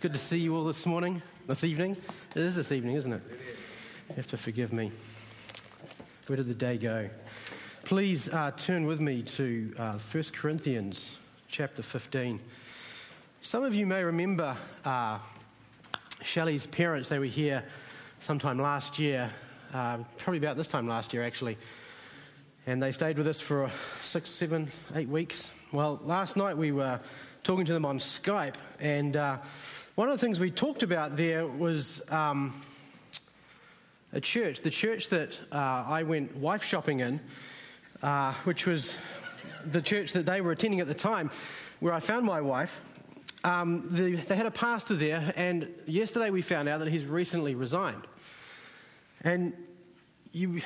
Good to see you all this morning, this evening. It is this evening, isn't it? You have to forgive me. Where did the day go? Please uh, turn with me to uh, 1 Corinthians chapter 15. Some of you may remember uh, Shelley's parents, they were here sometime last year, uh, probably about this time last year actually, and they stayed with us for six, seven, eight weeks. Well, last night we were talking to them on Skype, and uh, one of the things we talked about there was um, a church, the church that uh, I went wife shopping in, uh, which was the church that they were attending at the time, where I found my wife. Um, the, they had a pastor there, and yesterday we found out that he's recently resigned. And you,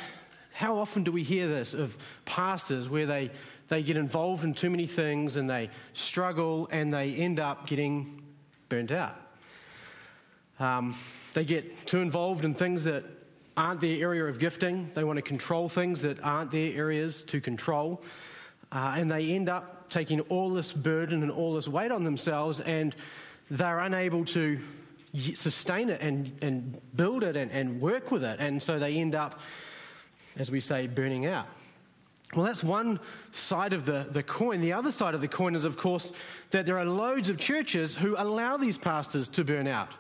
how often do we hear this of pastors where they, they get involved in too many things and they struggle and they end up getting burnt out? Um, they get too involved in things that aren't their area of gifting. They want to control things that aren't their areas to control. Uh, and they end up taking all this burden and all this weight on themselves, and they're unable to sustain it and, and build it and, and work with it. And so they end up, as we say, burning out. Well, that's one side of the, the coin. The other side of the coin is, of course, that there are loads of churches who allow these pastors to burn out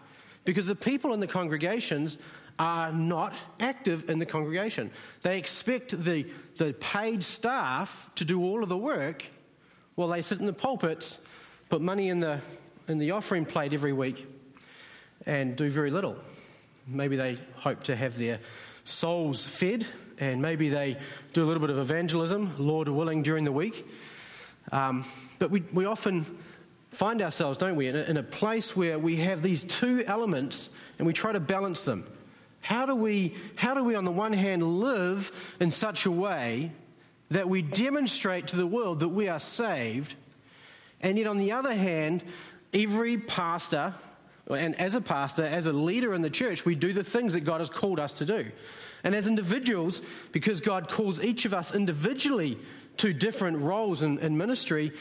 because the people in the congregations are not active in the congregation. They expect the, the paid staff to do all of the work while they sit in the pulpits, put money in the, in the offering plate every week, and do very little. Maybe they hope to have their souls fed, and maybe they do a little bit of evangelism, Lord willing, during the week. Um, but we, we often find ourselves, don't we, in a, in a place where we have these two elements and we try to balance them. How do we, how do we on the one hand, live in such a way that we demonstrate to the world that we are saved, and yet on the other hand, every pastor, and as a pastor, as a leader in the church, we do the things that God has called us to do. And as individuals, because God calls each of us individually to different roles in, in ministry,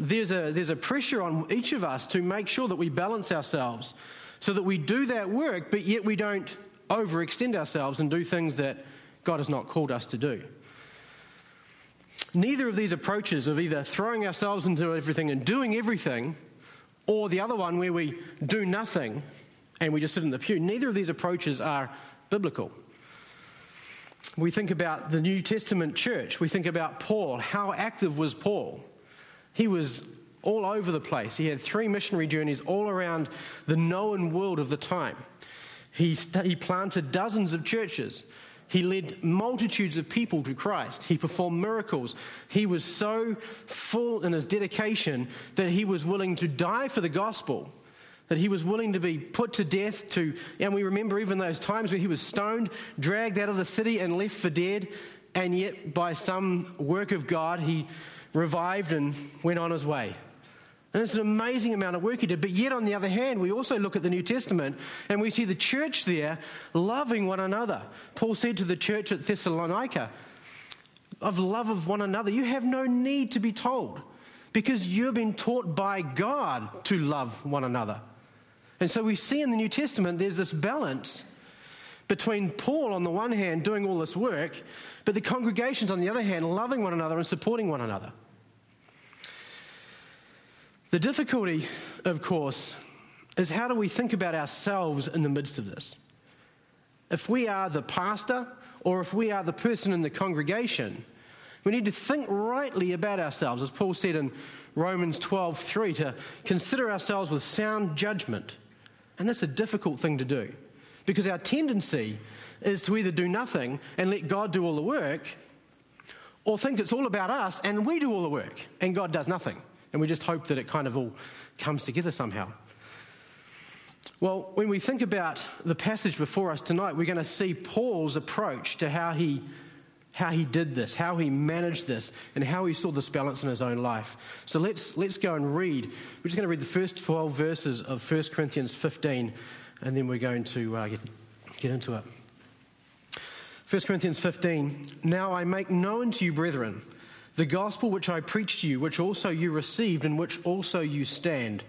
there's a, there's a pressure on each of us to make sure that we balance ourselves so that we do that work, but yet we don't overextend ourselves and do things that God has not called us to do. Neither of these approaches of either throwing ourselves into everything and doing everything, or the other one where we do nothing and we just sit in the pew, neither of these approaches are biblical. We think about the New Testament church, we think about Paul. How active was Paul? He was all over the place. He had three missionary journeys all around the known world of the time. He, st- he planted dozens of churches. He led multitudes of people to Christ. He performed miracles. He was so full in his dedication that he was willing to die for the gospel, that he was willing to be put to death to, and we remember even those times where he was stoned, dragged out of the city and left for dead, and yet by some work of God, he revived and went on his way. And it's an amazing amount of work he did. But yet, on the other hand, we also look at the New Testament and we see the church there loving one another. Paul said to the church at Thessalonica, of love of one another, you have no need to be told because you've been taught by God to love one another. And so we see in the New Testament there's this balance between Paul on the one hand doing all this work, but the congregations on the other hand loving one another and supporting one another. The difficulty, of course, is how do we think about ourselves in the midst of this? If we are the pastor or if we are the person in the congregation, we need to think rightly about ourselves, as Paul said in Romans 12:3, to consider ourselves with sound judgment. And that's a difficult thing to do. Because our tendency is to either do nothing and let God do all the work, or think it's all about us and we do all the work and God does nothing. And we just hope that it kind of all comes together somehow. Well, when we think about the passage before us tonight, we're going to see Paul's approach to how he, how he did this, how he managed this, and how he saw this balance in his own life. So let's, let's go and read. We're just going to read the first 12 verses of 1 Corinthians 15 and then we're going to uh, get, get into it. 1 Corinthians 15 Now I make known to you, brethren, the gospel which I preached to you, which also you received, in which also you stand,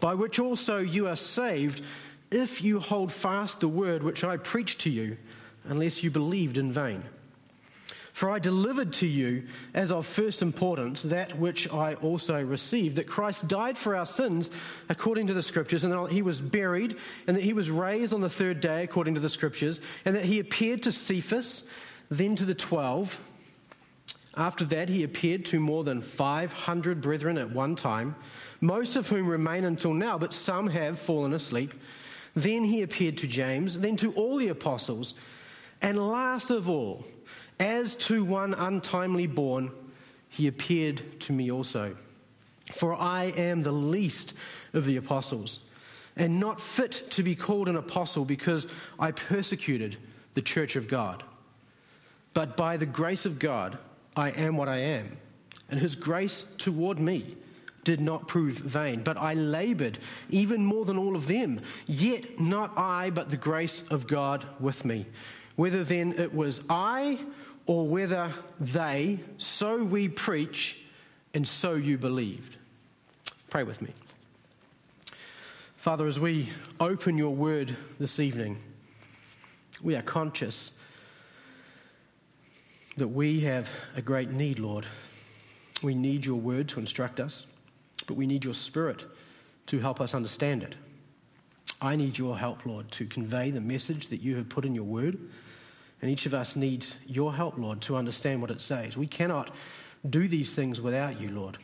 by which also you are saved, if you hold fast the word which I preached to you, unless you believed in vain. For I delivered to you as of first importance that which I also received that Christ died for our sins according to the Scriptures, and that he was buried, and that he was raised on the third day according to the Scriptures, and that he appeared to Cephas, then to the twelve. After that, he appeared to more than 500 brethren at one time, most of whom remain until now, but some have fallen asleep. Then he appeared to James, then to all the apostles, and last of all, as to one untimely born, he appeared to me also. For I am the least of the apostles, and not fit to be called an apostle because I persecuted the church of God. But by the grace of God, I am what I am, and his grace toward me did not prove vain. But I labored even more than all of them, yet not I, but the grace of God with me. Whether then it was I or whether they, so we preach, and so you believed. Pray with me. Father, as we open your word this evening, we are conscious that we have a great need, Lord. We need your word to instruct us, but we need your spirit to help us understand it. I need your help, Lord, to convey the message that you have put in your word. And each of us needs your help, Lord, to understand what it says. We cannot do these things without you, Lord.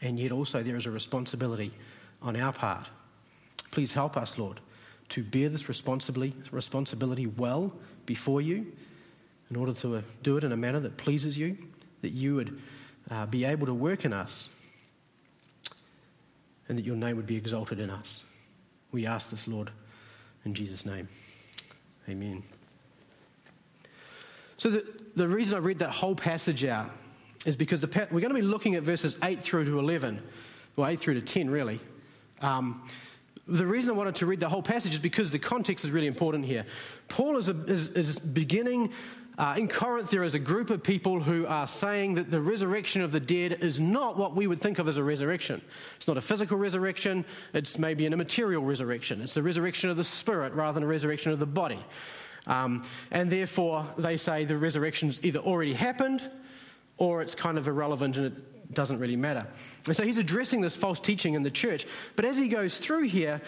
And yet also there is a responsibility on our part. Please help us, Lord, to bear this responsibility, well before you in order to do it in a manner that pleases you, that you would uh, be able to work in us, and that your name would be exalted in us. We ask this, Lord, in Jesus' name. Amen. So, the, the reason I read that whole passage out is because the, we're going to be looking at verses 8 through to 11, well, 8 through to 10, really. Um, the reason I wanted to read the whole passage is because the context is really important here. Paul is, a, is, is beginning uh, in Corinth, there is a group of people who are saying that the resurrection of the dead is not what we would think of as a resurrection. It's not a physical resurrection, it's maybe an immaterial resurrection. It's the resurrection of the spirit rather than a resurrection of the body. Um, and therefore, they say the resurrection's either already happened or it's kind of irrelevant and it doesn't really matter. And so he's addressing this false teaching in the church. But as he goes through here,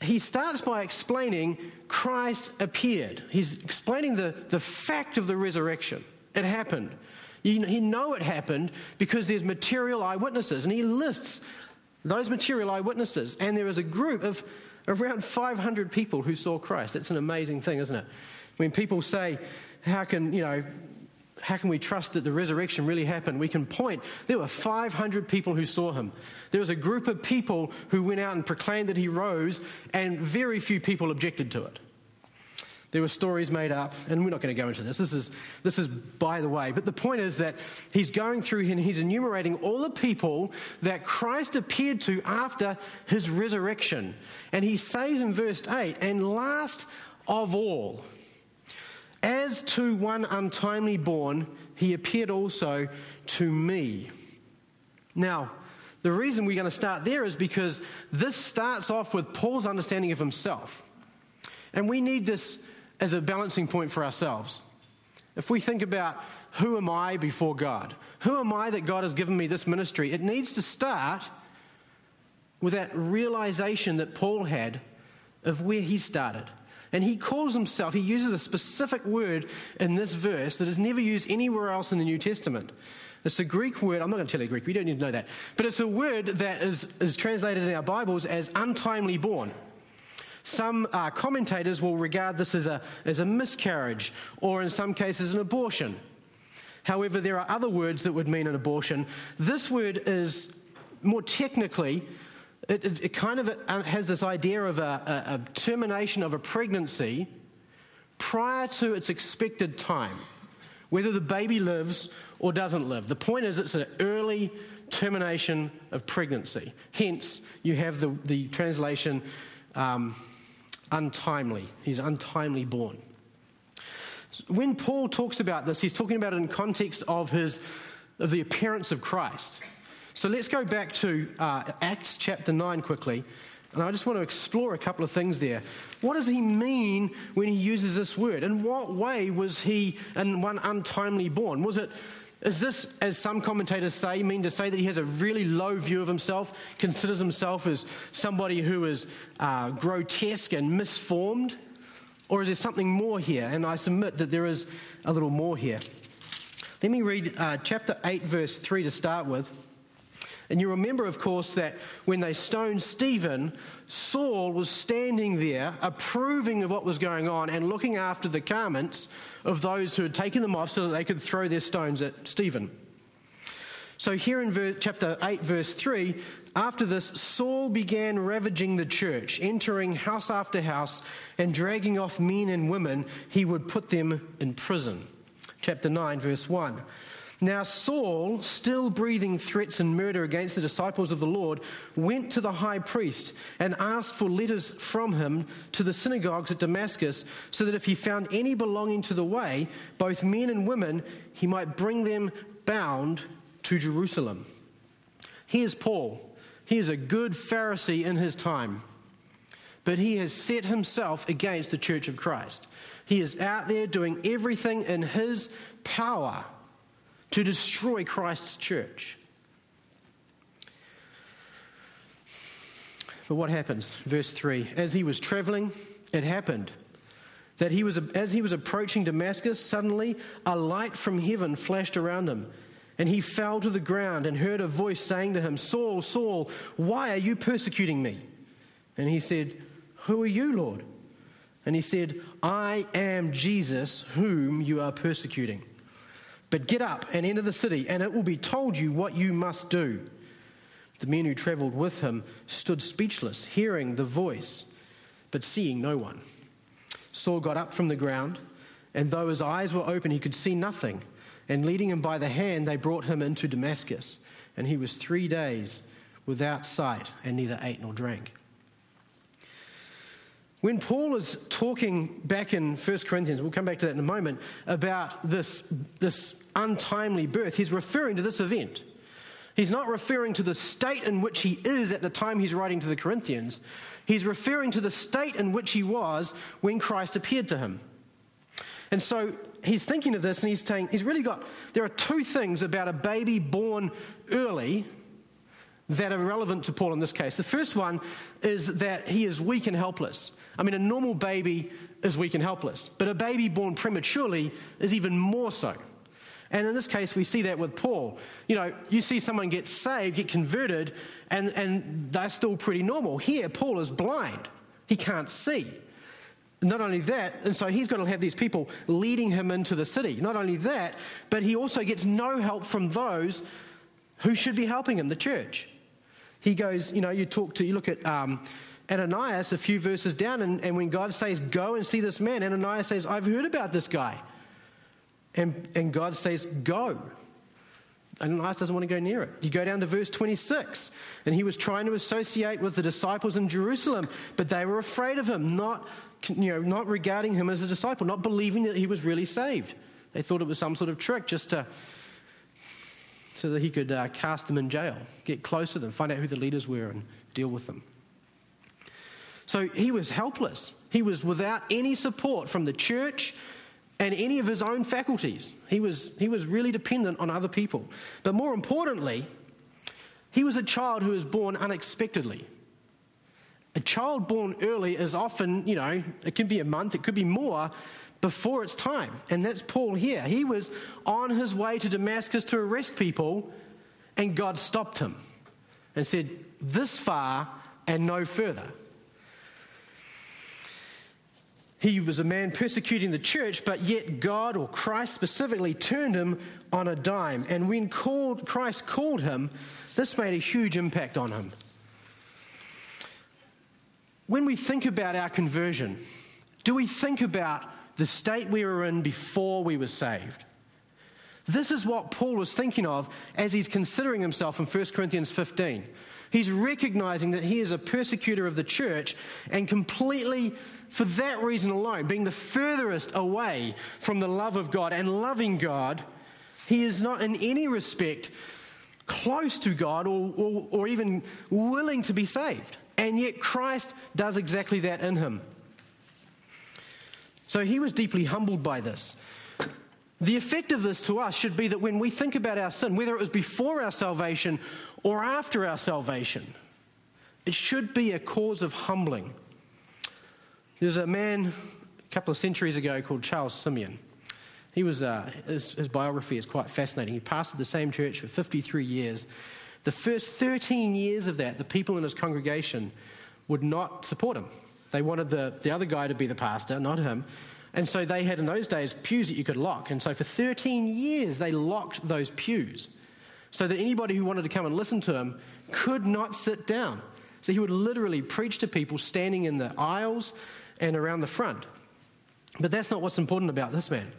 he starts by explaining Christ appeared. He's explaining the, the fact of the resurrection. It happened. He know it happened because there's material eyewitnesses, and he lists those material eyewitnesses. And there is a group of around 500 people who saw Christ. That's an amazing thing, isn't it? When people say, how can, you know, how can we trust that the resurrection really happened? We can point. There were 500 people who saw him. There was a group of people who went out and proclaimed that he rose, and very few people objected to it. There were stories made up, and we're not going to go into this. This is, this is by the way. But the point is that he's going through and he's enumerating all the people that Christ appeared to after his resurrection. And he says in verse 8, and last of all, as to one untimely born, he appeared also to me. Now, the reason we're going to start there is because this starts off with Paul's understanding of himself. And we need this as a balancing point for ourselves. If we think about who am I before God? Who am I that God has given me this ministry? It needs to start with that realization that Paul had of where he started. And he calls himself, he uses a specific word in this verse that is never used anywhere else in the New Testament. It's a Greek word, I'm not going to tell you Greek, we don't need to know that. But it's a word that is, is translated in our Bibles as untimely born. Some uh, commentators will regard this as a, as a miscarriage, or in some cases, an abortion. However, there are other words that would mean an abortion. This word is more technically, it, it, it kind of uh, has this idea of a, a, a termination of a pregnancy prior to its expected time, whether the baby lives or doesn't live. The point is, it's an early termination of pregnancy. Hence, you have the, the translation. Um, untimely. He's untimely born. When Paul talks about this, he's talking about it in context of his of the appearance of Christ. So let's go back to uh, Acts chapter 9 quickly. And I just want to explore a couple of things there. What does he mean when he uses this word? In what way was he in one untimely born? Was it is this, as some commentators say, mean to say that he has a really low view of himself, considers himself as somebody who is uh, grotesque and misformed? Or is there something more here? And I submit that there is a little more here. Let me read uh, chapter 8, verse 3 to start with. And you remember, of course, that when they stoned Stephen, Saul was standing there approving of what was going on and looking after the garments of those who had taken them off so that they could throw their stones at Stephen. So, here in verse, chapter 8, verse 3, after this, Saul began ravaging the church, entering house after house and dragging off men and women. He would put them in prison. Chapter 9, verse 1. Now, Saul, still breathing threats and murder against the disciples of the Lord, went to the high priest and asked for letters from him to the synagogues at Damascus, so that if he found any belonging to the way, both men and women, he might bring them bound to Jerusalem. Here's Paul. He is a good Pharisee in his time, but he has set himself against the church of Christ. He is out there doing everything in his power to destroy Christ's church. But what happens? Verse 3 As he was traveling, it happened that he was, as he was approaching Damascus, suddenly a light from heaven flashed around him. And he fell to the ground and heard a voice saying to him, Saul, Saul, why are you persecuting me? And he said, Who are you, Lord? And he said, I am Jesus, whom you are persecuting. But get up and enter the city, and it will be told you what you must do. The men who traveled with him stood speechless, hearing the voice, but seeing no one. Saul got up from the ground, and though his eyes were open, he could see nothing. And leading him by the hand, they brought him into Damascus. And he was three days without sight, and neither ate nor drank. When Paul is talking back in 1 Corinthians, we'll come back to that in a moment, about this, this untimely birth, he's referring to this event. He's not referring to the state in which he is at the time he's writing to the Corinthians. He's referring to the state in which he was when Christ appeared to him. And so he's thinking of this and he's saying, he's really got, there are two things about a baby born early that are relevant to Paul in this case. The first one is that he is weak and helpless. I mean, a normal baby is weak and helpless, but a baby born prematurely is even more so. And in this case, we see that with Paul. You know, you see someone get saved, get converted, and, and they're still pretty normal. Here, Paul is blind, he can't see. Not only that, and so he's going to have these people leading him into the city. Not only that, but he also gets no help from those who should be helping him, the church. He goes, you know, you talk to, you look at um, Ananias a few verses down, and, and when God says, Go and see this man, Ananias says, I've heard about this guy. And, and God says, Go. Ananias doesn't want to go near it. You go down to verse 26, and he was trying to associate with the disciples in Jerusalem, but they were afraid of him, not, you know, not regarding him as a disciple, not believing that he was really saved. They thought it was some sort of trick just to so that he could uh, cast them in jail, get close to them, find out who the leaders were, and deal with them. So he was helpless. He was without any support from the church and any of his own faculties. He was, he was really dependent on other people. But more importantly, he was a child who was born unexpectedly. A child born early is often, you know, it can be a month, it could be more before its time. And that's Paul here. He was on his way to Damascus to arrest people, and God stopped him and said, This far and no further. He was a man persecuting the church, but yet God or Christ specifically turned him on a dime. And when called, Christ called him, this made a huge impact on him. When we think about our conversion, do we think about the state we were in before we were saved? This is what Paul was thinking of as he's considering himself in 1 Corinthians 15. He's recognizing that he is a persecutor of the church and completely for that reason alone, being the furthest away from the love of God and loving God, he is not in any respect close to God or, or, or even willing to be saved. And yet Christ does exactly that in him. So he was deeply humbled by this. The effect of this to us should be that when we think about our sin, whether it was before our salvation or after our salvation, it should be a cause of humbling. There's a man a couple of centuries ago called Charles Simeon. He was, uh, his, his biography is quite fascinating. He pastored the same church for 53 years. The first 13 years of that, the people in his congregation would not support him. They wanted the, the other guy to be the pastor, not him. And so they had in those days pews that you could lock. And so for 13 years, they locked those pews so that anybody who wanted to come and listen to him could not sit down. So he would literally preach to people standing in the aisles and around the front. But that's not what's important about this man.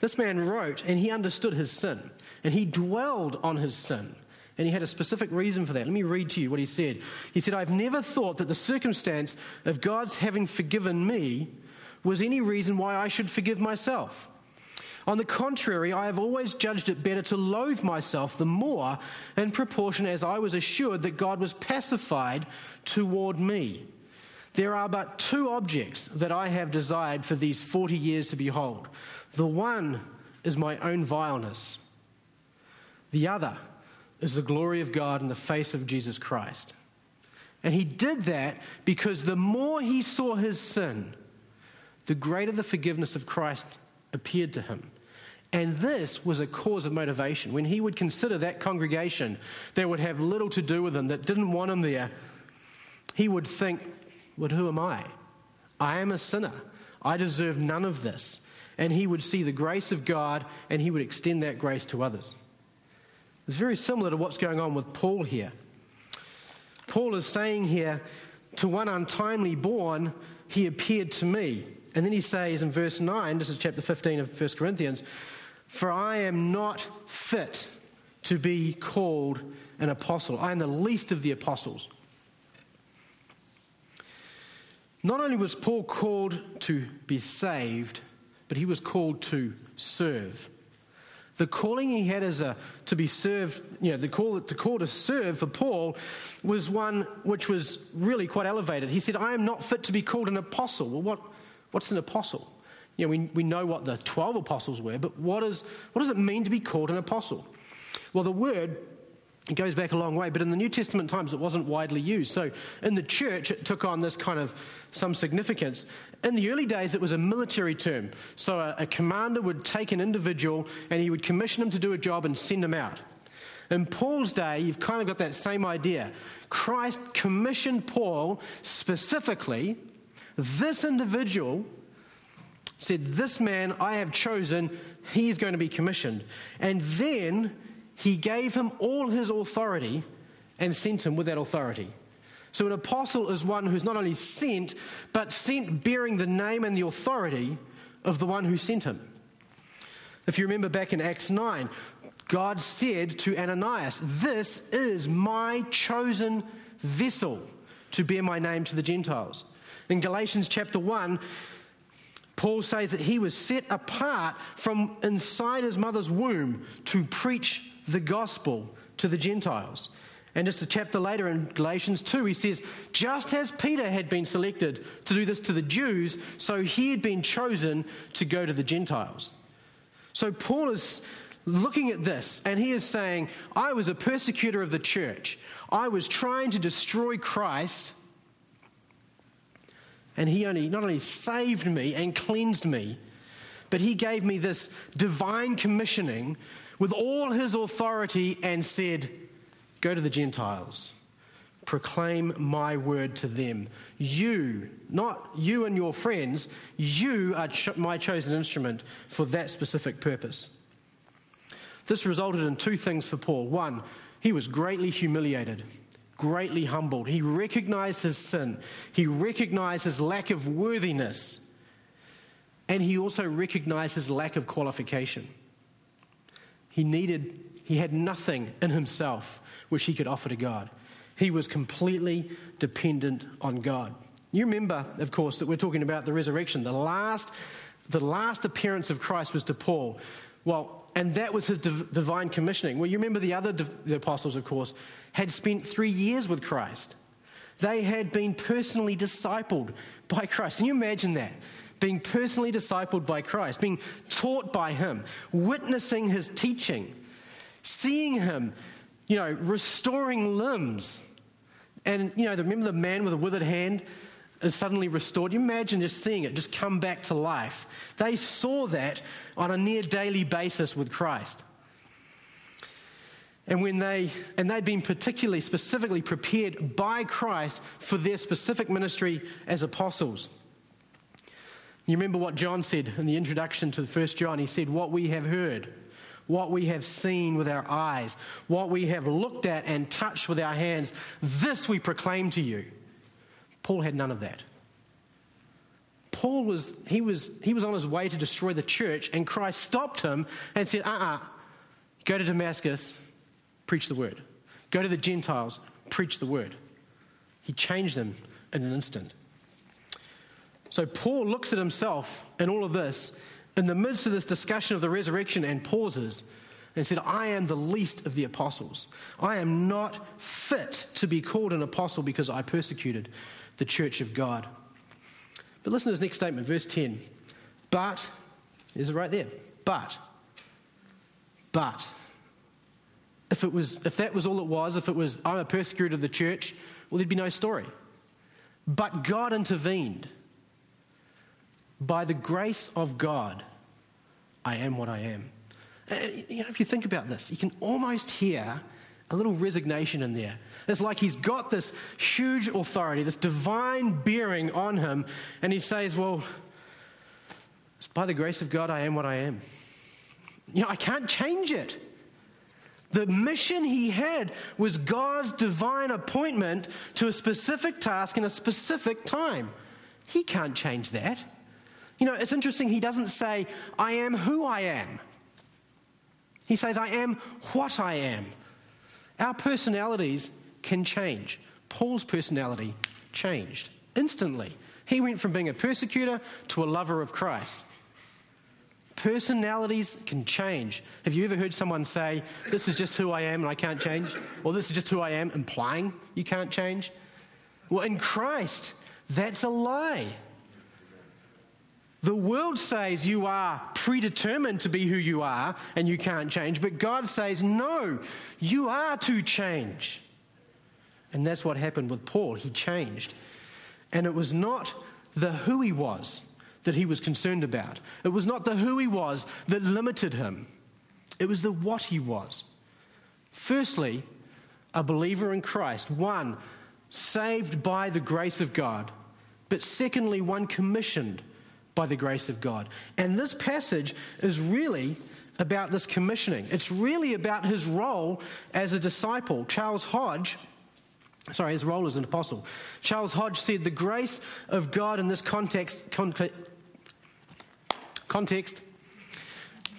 This man wrote and he understood his sin and he dwelled on his sin. And he had a specific reason for that. Let me read to you what he said. He said, I've never thought that the circumstance of God's having forgiven me was any reason why I should forgive myself. On the contrary, I have always judged it better to loathe myself the more in proportion as I was assured that God was pacified toward me. There are but two objects that I have desired for these 40 years to behold. The one is my own vileness, the other is the glory of God in the face of Jesus Christ. And he did that because the more he saw his sin, the greater the forgiveness of Christ appeared to him. And this was a cause of motivation. When he would consider that congregation that would have little to do with him, that didn't want him there, he would think, Well, who am I? I am a sinner. I deserve none of this. And he would see the grace of God and he would extend that grace to others. It's very similar to what's going on with Paul here. Paul is saying here, To one untimely born, he appeared to me. And then he says in verse 9, this is chapter 15 of 1 Corinthians, For I am not fit to be called an apostle. I am the least of the apostles. Not only was Paul called to be saved, but he was called to serve. The calling he had as a to be served, you know, the call to call to serve for Paul was one which was really quite elevated. He said, I am not fit to be called an apostle. Well, what What's an apostle? You know, we, we know what the 12 apostles were, but what, is, what does it mean to be called an apostle? Well, the word it goes back a long way, but in the New Testament times it wasn't widely used. So in the church it took on this kind of some significance. In the early days it was a military term. So a, a commander would take an individual and he would commission him to do a job and send him out. In Paul's day, you've kind of got that same idea. Christ commissioned Paul specifically this individual said, This man I have chosen, he is going to be commissioned. And then he gave him all his authority and sent him with that authority. So an apostle is one who's not only sent, but sent bearing the name and the authority of the one who sent him. If you remember back in Acts 9, God said to Ananias, This is my chosen vessel to bear my name to the Gentiles. In Galatians chapter 1, Paul says that he was set apart from inside his mother's womb to preach the gospel to the Gentiles. And just a chapter later in Galatians 2, he says, just as Peter had been selected to do this to the Jews, so he had been chosen to go to the Gentiles. So Paul is looking at this and he is saying, I was a persecutor of the church. I was trying to destroy Christ and he only not only saved me and cleansed me, but he gave me this divine commissioning with all his authority and said, Go to the Gentiles, proclaim my word to them. You, not you and your friends, you are ch- my chosen instrument for that specific purpose. This resulted in two things for Paul. One, he was greatly humiliated greatly humbled. He recognized his sin, he recognized his lack of worthiness, and he also recognized his lack of qualification. He needed, he had nothing in himself which he could offer to God. He was completely dependent on God. You remember, of course, that we're talking about the resurrection. The last, the last appearance of Christ was to Paul. Well, and that was his div- divine commissioning. Well, you remember the other the apostles, of course, had spent three years with Christ. They had been personally discipled by Christ. Can you imagine that? Being personally discipled by Christ, being taught by Him, witnessing His teaching, seeing Him, you know, restoring limbs. And, you know, remember the man with a withered hand is suddenly restored? You imagine just seeing it just come back to life. They saw that on a near daily basis with Christ. And when they and they'd been particularly specifically prepared by Christ for their specific ministry as apostles. You remember what John said in the introduction to the first John? He said, What we have heard, what we have seen with our eyes, what we have looked at and touched with our hands, this we proclaim to you. Paul had none of that. Paul was he was he was on his way to destroy the church, and Christ stopped him and said, uh-uh, go to Damascus preach the word. Go to the Gentiles, preach the word. He changed them in an instant. So Paul looks at himself in all of this in the midst of this discussion of the resurrection and pauses and said, I am the least of the apostles. I am not fit to be called an apostle because I persecuted the church of God. But listen to his next statement, verse 10. But, is it right there? But, but, if, it was, if that was all it was, if it was, I'm a persecutor of the church, well, there'd be no story. But God intervened. By the grace of God, I am what I am. Uh, you know, if you think about this, you can almost hear a little resignation in there. It's like he's got this huge authority, this divine bearing on him, and he says, Well, it's by the grace of God I am what I am. You know, I can't change it. The mission he had was God's divine appointment to a specific task in a specific time. He can't change that. You know, it's interesting, he doesn't say, I am who I am. He says, I am what I am. Our personalities can change. Paul's personality changed instantly. He went from being a persecutor to a lover of Christ. Personalities can change. Have you ever heard someone say, This is just who I am and I can't change? Or this is just who I am, implying you can't change? Well, in Christ, that's a lie. The world says you are predetermined to be who you are and you can't change, but God says, No, you are to change. And that's what happened with Paul. He changed. And it was not the who he was that he was concerned about. It was not the who he was that limited him, it was the what he was. Firstly, a believer in Christ, one, saved by the grace of God, but secondly, one commissioned by the grace of God. And this passage is really about this commissioning. It's really about his role as a disciple. Charles Hodge, sorry, his role as an apostle. Charles Hodge said the grace of God in this context, Context.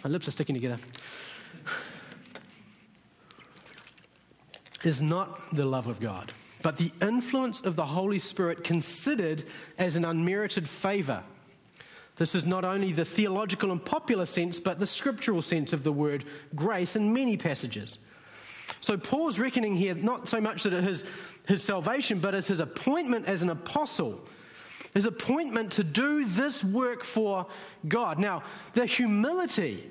My lips are sticking together. Is not the love of God, but the influence of the Holy Spirit considered as an unmerited favor. This is not only the theological and popular sense, but the scriptural sense of the word grace in many passages. So Paul's reckoning here not so much that it is his salvation, but as his appointment as an apostle his appointment to do this work for God. Now, the humility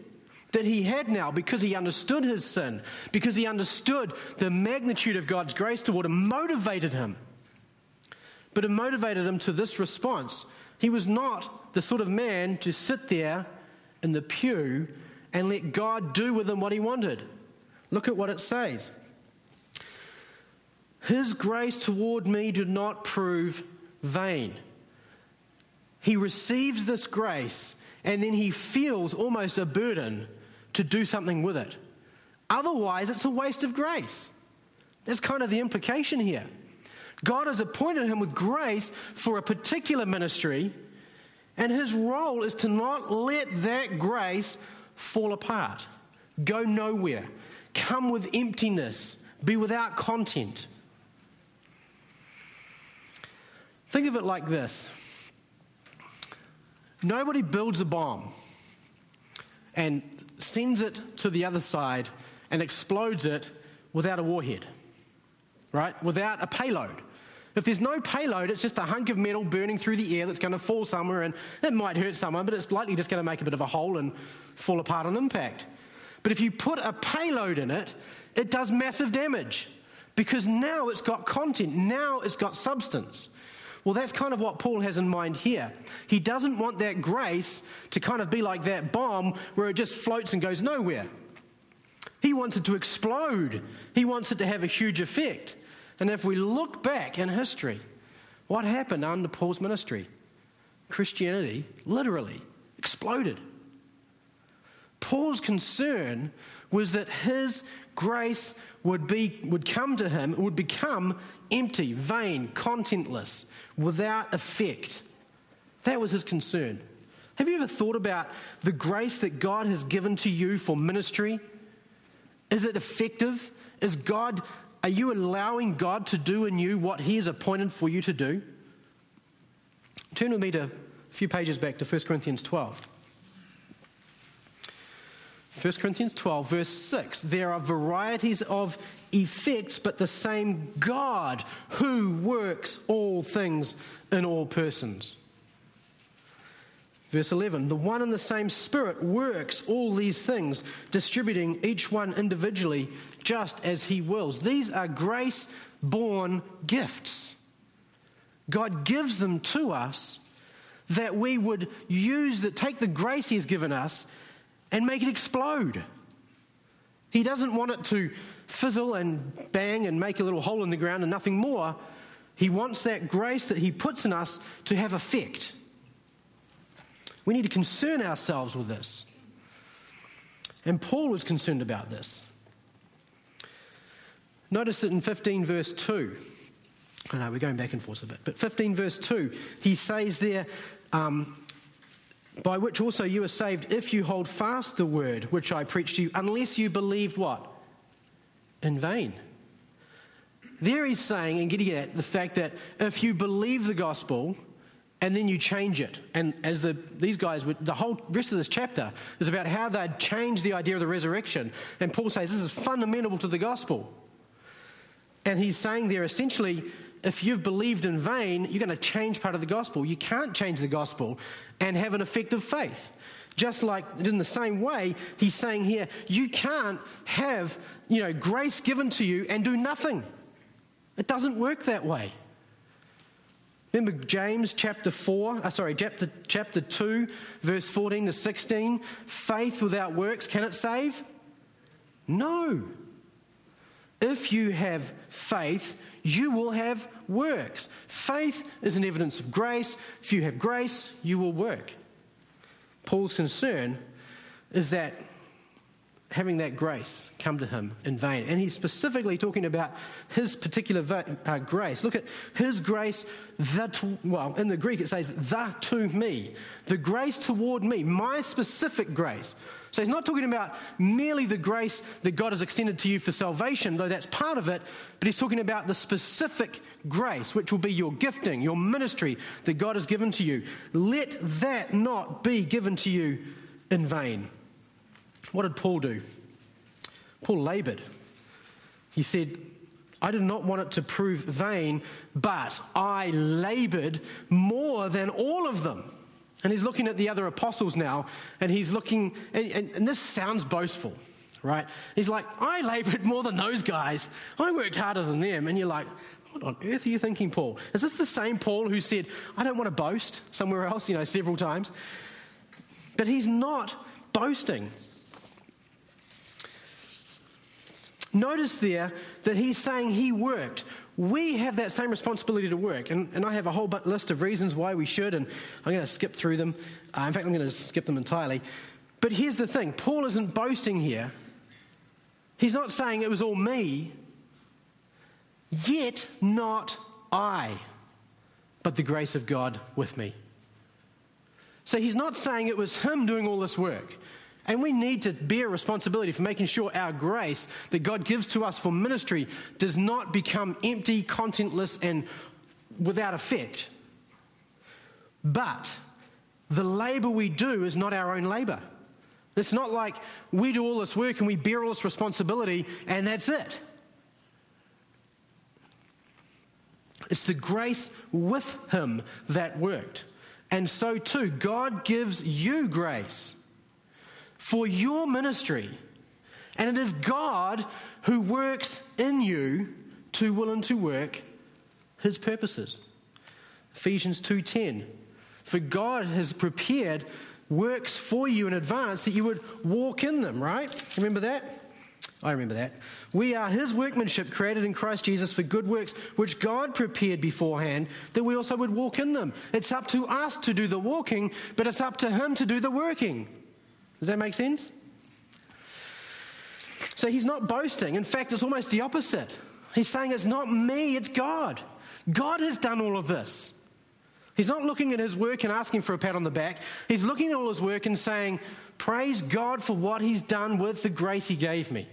that he had now because he understood his sin, because he understood the magnitude of God's grace toward him, motivated him. But it motivated him to this response. He was not the sort of man to sit there in the pew and let God do with him what he wanted. Look at what it says. His grace toward me did not prove vain. He receives this grace and then he feels almost a burden to do something with it. Otherwise, it's a waste of grace. That's kind of the implication here. God has appointed him with grace for a particular ministry, and his role is to not let that grace fall apart, go nowhere, come with emptiness, be without content. Think of it like this Nobody builds a bomb and sends it to the other side and explodes it without a warhead, right? Without a payload. If there's no payload, it's just a hunk of metal burning through the air that's going to fall somewhere and it might hurt someone, but it's likely just going to make a bit of a hole and fall apart on impact. But if you put a payload in it, it does massive damage because now it's got content, now it's got substance. Well, that's kind of what Paul has in mind here. He doesn't want that grace to kind of be like that bomb where it just floats and goes nowhere. He wants it to explode, he wants it to have a huge effect. And if we look back in history, what happened under Paul's ministry? Christianity literally exploded. Paul's concern was that his grace would, be, would come to him, would become empty, vain, contentless, without effect. That was his concern. Have you ever thought about the grace that God has given to you for ministry? Is it effective? Is God, are you allowing God to do in you what He has appointed for you to do? Turn with me to a few pages back to 1 Corinthians 12. 1 Corinthians 12, verse 6. There are varieties of effects, but the same God who works all things in all persons. Verse 11 The one and the same Spirit works all these things, distributing each one individually just as He wills. These are grace born gifts. God gives them to us that we would use that, take the grace He's given us and make it explode. He doesn't want it to fizzle and bang and make a little hole in the ground and nothing more. He wants that grace that He puts in us to have effect. We need to concern ourselves with this. And Paul was concerned about this. Notice that in 15, verse 2, I know we're going back and forth a bit, but 15, verse 2, he says there, um, by which also you are saved if you hold fast the word which I preached to you, unless you believed what? In vain. There he's saying and getting at the fact that if you believe the gospel, and then you change it. And as the, these guys, would, the whole rest of this chapter is about how they'd change the idea of the resurrection. And Paul says this is fundamental to the gospel. And he's saying there essentially, if you've believed in vain, you're going to change part of the gospel. You can't change the gospel and have an effective faith. Just like in the same way, he's saying here, you can't have, you know, grace given to you and do nothing. It doesn't work that way. Remember James chapter 4, uh, sorry, chapter, chapter 2, verse 14 to 16? Faith without works, can it save? No. If you have faith, you will have works. Faith is an evidence of grace. If you have grace, you will work. Paul's concern is that having that grace come to him in vain. And he's specifically talking about his particular uh, grace. Look at his grace, that, well, in the Greek it says, the to me. The grace toward me, my specific grace. So he's not talking about merely the grace that God has extended to you for salvation, though that's part of it, but he's talking about the specific grace, which will be your gifting, your ministry that God has given to you. Let that not be given to you in vain. What did Paul do? Paul labored. He said, I did not want it to prove vain, but I labored more than all of them. And he's looking at the other apostles now, and he's looking, and, and, and, this sounds boastful, right? He's like, I labored more than those guys. I worked harder than them. And you're like, what on earth are you thinking, Paul? Is this the same Paul who said, I don't want to boast somewhere else, you know, several times? But he's not boasting. Notice there that he's saying he worked. We have that same responsibility to work. And, and I have a whole list of reasons why we should, and I'm going to skip through them. Uh, in fact, I'm going to skip them entirely. But here's the thing Paul isn't boasting here. He's not saying it was all me, yet not I, but the grace of God with me. So he's not saying it was him doing all this work. And we need to bear responsibility for making sure our grace that God gives to us for ministry does not become empty, contentless, and without effect. But the labor we do is not our own labor. It's not like we do all this work and we bear all this responsibility and that's it. It's the grace with Him that worked. And so too, God gives you grace for your ministry. And it is God who works in you to will and to work his purposes. Ephesians 2:10 For God has prepared works for you in advance that you would walk in them, right? Remember that? I remember that. We are his workmanship created in Christ Jesus for good works, which God prepared beforehand that we also would walk in them. It's up to us to do the walking, but it's up to him to do the working. Does that make sense? So he's not boasting. In fact, it's almost the opposite. He's saying, It's not me, it's God. God has done all of this. He's not looking at his work and asking for a pat on the back. He's looking at all his work and saying, Praise God for what he's done with the grace he gave me.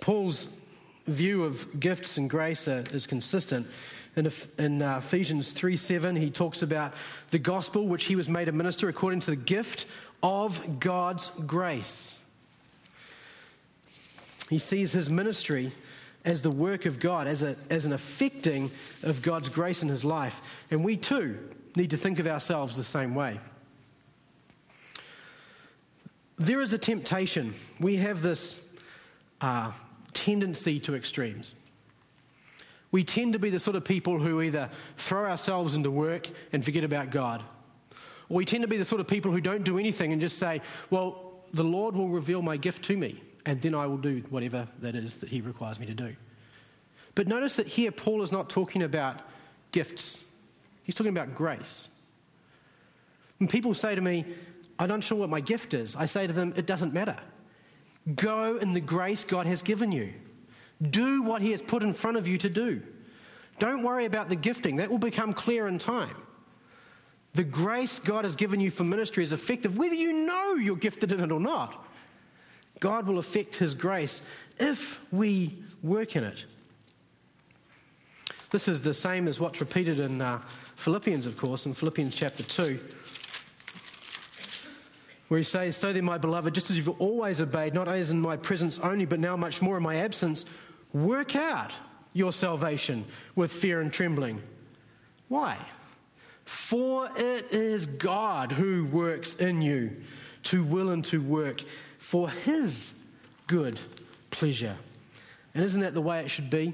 Paul's view of gifts and grace is consistent. In, uh, Ephesians 3 7, he talks about the gospel, which he was made a minister according to the gift of God's grace. He sees his ministry as the work of God, as, a, as an affecting of God's grace in his life. And we too need to think of ourselves the same way. There is a temptation. We have this uh, tendency to extremes. We tend to be the sort of people who either throw ourselves into work and forget about God, or we tend to be the sort of people who don't do anything and just say, Well, the Lord will reveal my gift to me, and then I will do whatever that is that He requires me to do. But notice that here, Paul is not talking about gifts, he's talking about grace. When people say to me, I'm not sure what my gift is, I say to them, It doesn't matter. Go in the grace God has given you. Do what He has put in front of you to do. Don't worry about the gifting, that will become clear in time. The grace God has given you for ministry is effective, whether you know you're gifted in it or not. God will affect His grace if we work in it. This is the same as what's repeated in uh, Philippians, of course, in Philippians chapter 2, where he says, So then, my beloved, just as you've always obeyed, not as in my presence only, but now much more in my absence, work out your salvation with fear and trembling. Why? For it is God who works in you to will and to work for his good pleasure. And isn't that the way it should be?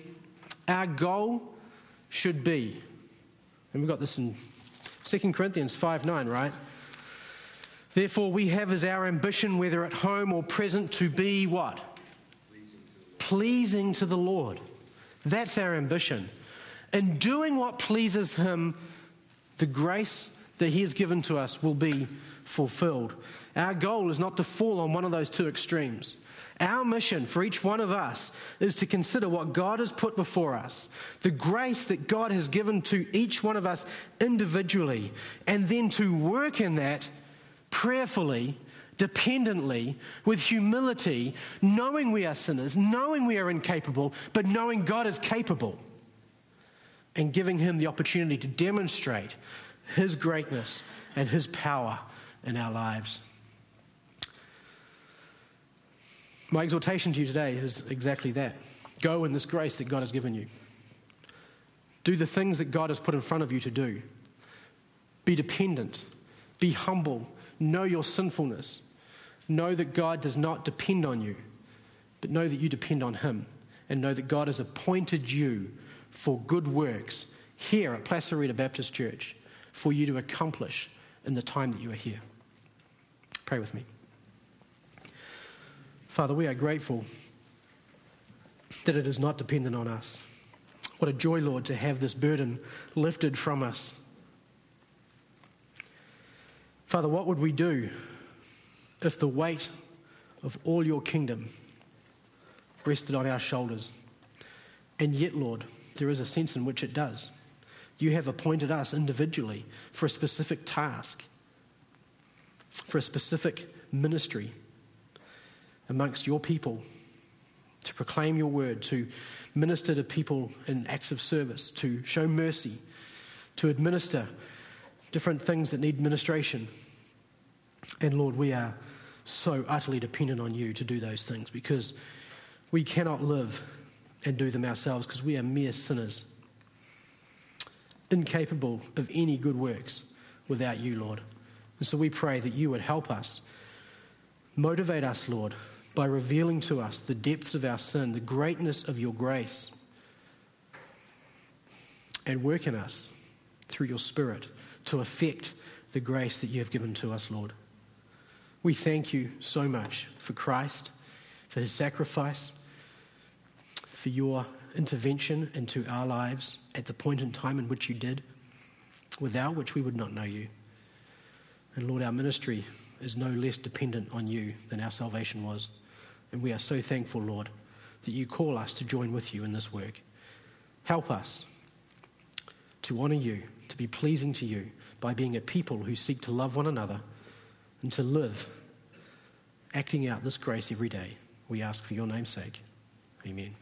Our goal should be, and we've got this in 2 Corinthians 5 9, right? Therefore, we have as our ambition, whether at home or present, to be what? Pleasing to the Lord. That's our ambition. In doing what pleases Him, the grace that He has given to us will be fulfilled. Our goal is not to fall on one of those two extremes. Our mission for each one of us is to consider what God has put before us, the grace that God has given to each one of us individually, and then to work in that prayerfully, dependently, with humility, knowing we are sinners, knowing we are incapable, but knowing God is capable and giving him the opportunity to demonstrate his greatness and his power in our lives. My exhortation to you today is exactly that. Go in this grace that God has given you. Do the things that God has put in front of you to do. Be dependent. Be humble. Know your sinfulness. Know that God does not depend on you, but know that you depend on Him. And know that God has appointed you for good works here at Placerita Baptist Church for you to accomplish in the time that you are here. Pray with me. Father, we are grateful that it is not dependent on us. What a joy, Lord, to have this burden lifted from us. Father, what would we do if the weight of all your kingdom rested on our shoulders? And yet, Lord, there is a sense in which it does. You have appointed us individually for a specific task, for a specific ministry amongst your people, to proclaim your word, to minister to people in acts of service, to show mercy, to administer different things that need ministration. And Lord, we are so utterly dependent on you to do those things because we cannot live and do them ourselves because we are mere sinners, incapable of any good works without you, Lord. And so we pray that you would help us, motivate us, Lord, by revealing to us the depths of our sin, the greatness of your grace, and work in us through your Spirit to effect the grace that you have given to us, Lord. We thank you so much for Christ, for his sacrifice, for your intervention into our lives at the point in time in which you did, without which we would not know you. And Lord, our ministry is no less dependent on you than our salvation was. And we are so thankful, Lord, that you call us to join with you in this work. Help us to honour you, to be pleasing to you by being a people who seek to love one another and to live acting out this grace every day. We ask for your name's sake. Amen.